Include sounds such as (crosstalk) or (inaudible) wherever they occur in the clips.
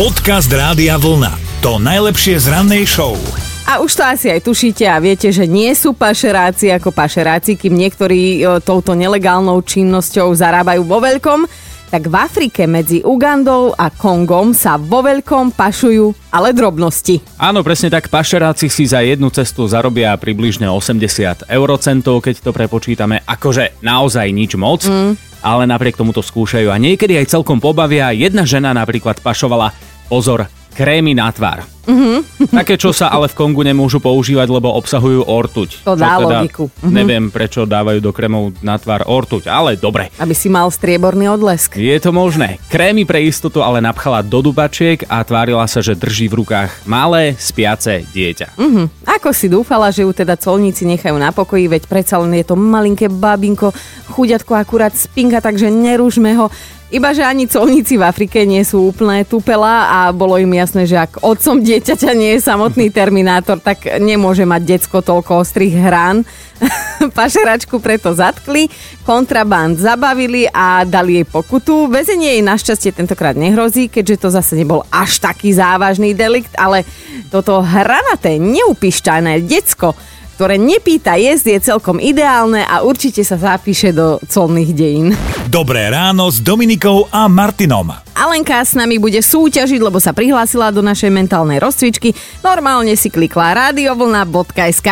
Podcast Rádia Vlna. To najlepšie z rannej show. A už to asi aj tušíte a viete, že nie sú pašeráci ako pašeráci, kým niektorí e, touto nelegálnou činnosťou zarábajú vo veľkom, tak v Afrike medzi Ugandou a Kongom sa vo veľkom pašujú ale drobnosti. Áno, presne tak, pašeráci si za jednu cestu zarobia približne 80 eurocentov, keď to prepočítame, akože naozaj nič moc. Mm ale napriek tomu to skúšajú a niekedy aj celkom pobavia. Jedna žena napríklad pašovala, pozor, krémy na tvár. Mm-hmm. Také, čo sa ale v Kongu nemôžu používať, lebo obsahujú ortuť. To dá teda logiku. Mm-hmm. Neviem, prečo dávajú do krémov na tvár ortuť, ale dobre. Aby si mal strieborný odlesk. Je to možné. Krémy pre istotu ale napchala do dubačiek a tvárila sa, že drží v rukách malé, spiace dieťa. Mm-hmm. Ako si dúfala, že ju teda colníci nechajú na pokoji, veď predsa len je to malinké babinko, chuďatko akurát spinka, takže neružme ho. Iba, že ani colníci v Afrike nie sú úplne tupela a bolo im jasné, že ak otcom dieťaťa nie je samotný (laughs) terminátor, tak nemôže mať decko toľko ostrých hrán. (laughs) Pašeračku preto zatkli, kontraband zabavili a dali jej pokutu. Vezenie jej našťastie tentokrát nehrozí, keďže to zase nebol až taký závažný delikt, ale toto hranaté, neupišťané decko ktoré nepýta jesť, je celkom ideálne a určite sa zapíše do colných dejín. Dobré ráno s Dominikou a Martinom. Alenka s nami bude súťažiť, lebo sa prihlásila do našej mentálnej rozcvičky. Normálne si klikla radiovlna.sk.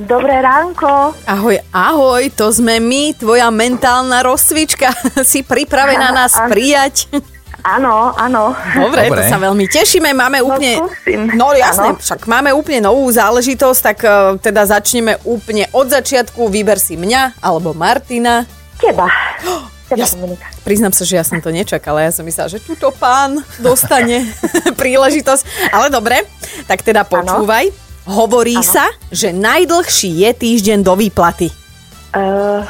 Dobré ránko. Ahoj, ahoj, to sme my, tvoja mentálna rozcvička. (laughs) si pripravená (laughs) nás prijať? Áno, áno. Dobre, Dobre, to sa veľmi tešíme. Máme no, úplne... No, no jasné, ano. však máme úplne novú záležitosť, tak uh, teda začneme úplne od začiatku. Vyber si mňa alebo Martina. Teba. Teba, ja, priznám sa, že ja som to nečakala. Ja som myslela, že túto pán dostane (laughs) príležitosť. Ale dobre, tak teda počúvaj. Ano. Hovorí ano. sa, že najdlhší je týždeň do výplaty. Uh,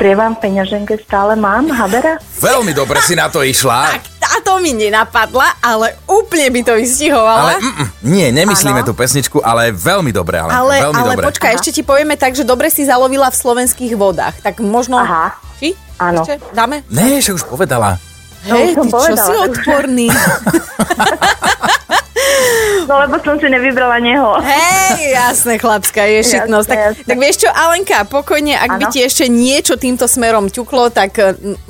prievam peňaženke stále mám, Habera? Veľmi dobre si na to išla. Tak táto mi nenapadla, ale úplne by to vystihovala. Ale mm, mm, nie, nemyslíme ano. tú pesničku, ale veľmi dobre. Ale, ale, veľmi ale dobre. počkaj, Aha. ešte ti povieme tak, že dobre si zalovila v slovenských vodách. Tak možno... Aha. Či? Áno. Ešte dáme? Ne, že už povedala. Hej, ty čo si odporný? (laughs) No lebo som si nevybrala neho. Hej, jasné, chlapská je šitnosť. Jasné, tak, jasné. tak vieš čo, Alenka, pokojne, ak ano. by ti ešte niečo týmto smerom ťuklo, tak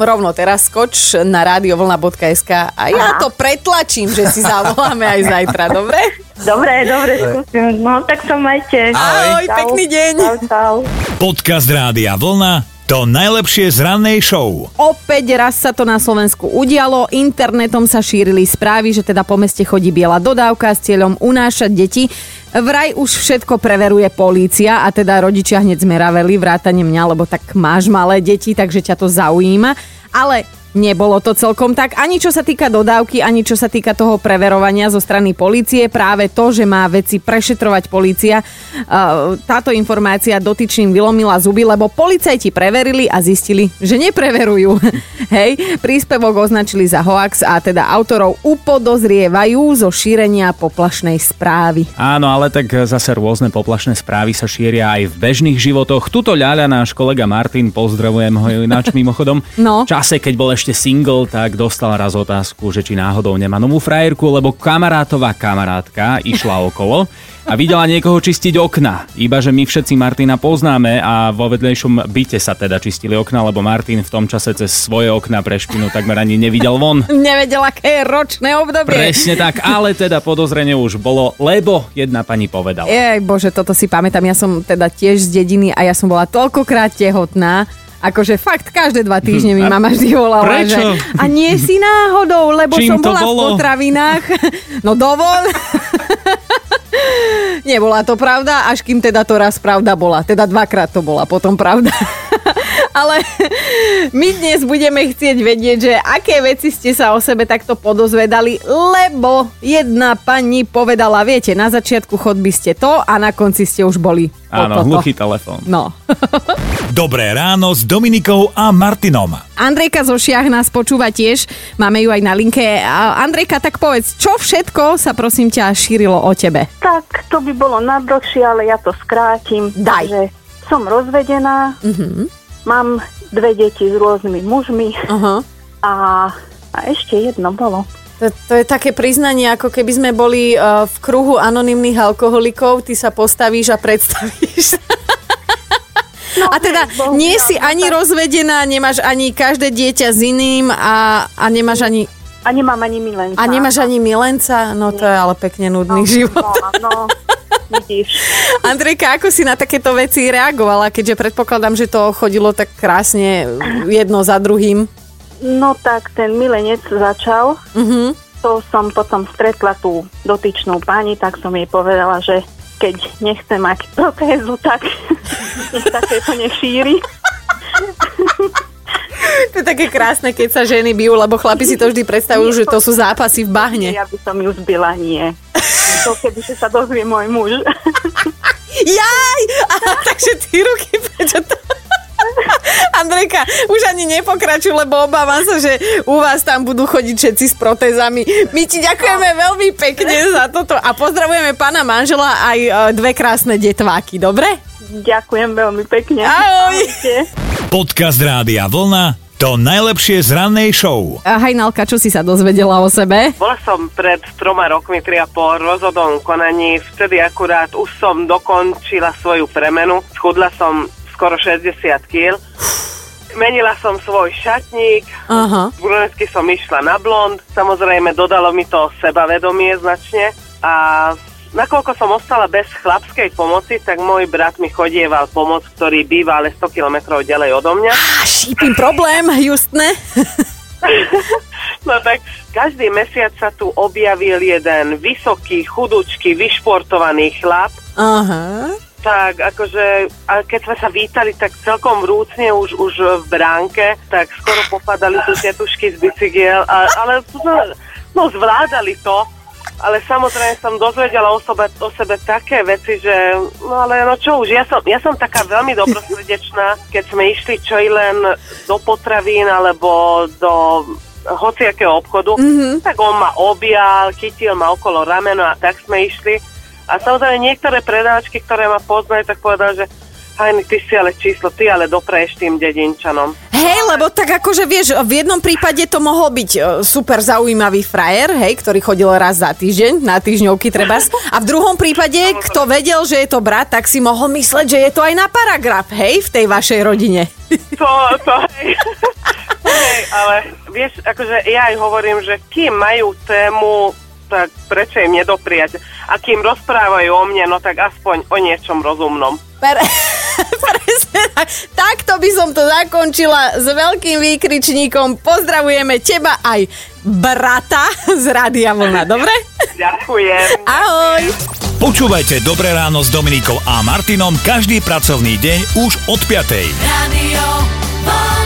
rovno teraz skoč na radiovlna.sk a ja Aha. to pretlačím, že si zavoláme aj zajtra, dobre? Dobre, dobre, skúsim. No tak sa majte. Ahoj, Ahoj pekný deň. Čau, čau. Podcast Rádia Vlna to najlepšie z rannej show. Opäť raz sa to na Slovensku udialo. Internetom sa šírili správy, že teda po meste chodí biela dodávka s cieľom unášať deti. Vraj už všetko preveruje polícia a teda rodičia hneď zmeraveli vrátane mňa, lebo tak máš malé deti, takže ťa to zaujíma. Ale Nebolo to celkom tak, ani čo sa týka dodávky, ani čo sa týka toho preverovania zo strany policie. Práve to, že má veci prešetrovať policia, táto informácia dotyčným vylomila zuby, lebo policajti preverili a zistili, že nepreverujú. (laughs) Hej, príspevok označili za hoax a teda autorov upodozrievajú zo šírenia poplašnej správy. Áno, ale tak zase rôzne poplašné správy sa šíria aj v bežných životoch. Tuto ľaľa náš kolega Martin, pozdravujem ho ináč mimochodom. No. V čase, keď bol ešte single, tak dostal raz otázku, že či náhodou nemá novú frajerku, lebo kamarátová kamarátka išla okolo a videla niekoho čistiť okna. Iba, že my všetci Martina poznáme a vo vedlejšom byte sa teda čistili okna, lebo Martin v tom čase cez svoje okna pre špinu takmer ani nevidel von. Nevedel, aké je ročné obdobie. Presne tak, ale teda podozrenie už bolo, lebo jedna pani povedala. Jej, bože, toto si pamätám, ja som teda tiež z dediny a ja som bola toľkokrát tehotná, Akože fakt, každé dva týždne mi (laughs) mama vždy volala, Prečo? že a nie si náhodou, lebo Čím som bola bolo? v potravinách. (laughs) No dovol. (laughs) Nebola to pravda, až kým teda to raz pravda bola. Teda dvakrát to bola potom pravda. Ale (laughs) my dnes budeme chcieť vedieť, že aké veci ste sa o sebe takto podozvedali, lebo jedna pani povedala, viete, na začiatku chodby ste to a na konci ste už boli Áno, hluchý telefón. No. (laughs) Dobré ráno s Dominikou a Martinom. Andrejka zo Šiach nás počúva tiež, máme ju aj na linke. Andrejka, tak povedz, čo všetko sa prosím ťa šírilo o tebe? Tak, to by bolo najdlhšie, ale ja to skrátim. Daj. Takže som rozvedená, Uh-huh. Mám dve deti s rôznymi mužmi Uh-huh. a, a ešte jedno bolo. To, to je také priznanie, ako keby sme boli uh, v kruhu anonymných alkoholikov, ty sa postavíš a predstavíš. No, a teda bohužiaľ, nie si no ani tak- rozvedená, nemáš ani každé dieťa s iným a, a nemáš ani A nemám ani milenca. a nemáš ani milenca, no to je ale pekne nudný život. No, no, vidíš. Andrejka, ako si na takéto veci reagovala, keďže predpokladám, že to chodilo tak krásne jedno za druhým? No tak ten milenec začal. Mhm. To som potom stretla tú dotyčnú pani, tak som jej povedala, že keď nechce mať protézu, tak (laughs) nech takéto nešíri. To je také krásne, keď sa ženy bijú, lebo chlapi si to vždy predstavujú, že to sú zápasy v bahne. Ja by som ju zbila, nie. To kebyže sa dozvie môj muž. Jaj! Aha, takže ty ruky, prečo to... Andrejka, už ani nepokračuj, lebo obávam sa, že u vás tam budú chodiť všetci s protézami. My ti ďakujeme veľmi pekne za toto a pozdravujeme pána manžela aj e, dve krásne detváky, dobre? Ďakujem veľmi pekne. Ahoj. Ahojte. Podcast Rádia Vlna to najlepšie z rannej show. A Hajnalka, čo si sa dozvedela o sebe? Bola som pred troma rokmi, tri a pol rozhodom konaní, vtedy akurát už som dokončila svoju premenu, schudla som skoro 60 kg. Menila som svoj šatník, Aha. z brunettky som išla na blond, samozrejme dodalo mi to sebavedomie značne a nakoľko som ostala bez chlapskej pomoci, tak môj brat mi chodieval pomoc, ktorý býva ale 100 km ďalej odo mňa. A šípim problém, justne. (laughs) No tak každý mesiac sa tu objavil jeden vysoký, chudúčky, vyšportovaný chlap. Aha. Tak akože, a keď sme sa vítali, tak celkom vrúcne už, už v bránke, tak skoro popadali tu tetušky z bicygiel, a, ale no, no zvládali to. Ale samozrejme som dozvedela o sebe, o sebe také veci, že no ale no čo už, ja som, ja som taká veľmi dobrosrdečná, keď sme išli čo i len do potravín alebo do hociakého obchodu, mm-hmm. tak on ma objal, chytil ma okolo ramena a tak sme išli. A samozrejme niektoré predávačky, ktoré ma poznajú, tak povedal, že Hajny, ty si ale číslo, ty ale dopreješ tým dedinčanom. Lebo tak akože vieš, v jednom prípade to mohol byť e, super zaujímavý frajer, hej, ktorý chodil raz za týždeň, na týždňovky trebárs. A v druhom prípade, kto vedel, že je to brat, tak si mohol mysleť, že je to aj na paragraf, hej, v tej vašej rodine. To, to, hej. hej, ale vieš, akože ja aj hovorím, že kým majú tému, tak prečo im nedopriať? A kým rozprávajú o mne, no tak aspoň o niečom rozumnom. Per-. (laughs) (laughs) Takto by som to zakončila s veľkým výkričníkom. Pozdravujeme teba aj brata z Rádia Vlna, dobre? Ďakujem. Ahoj! Počúvajte Dobré ráno s Dominikou a Martinom každý pracovný deň už od 5. Radio Vlna.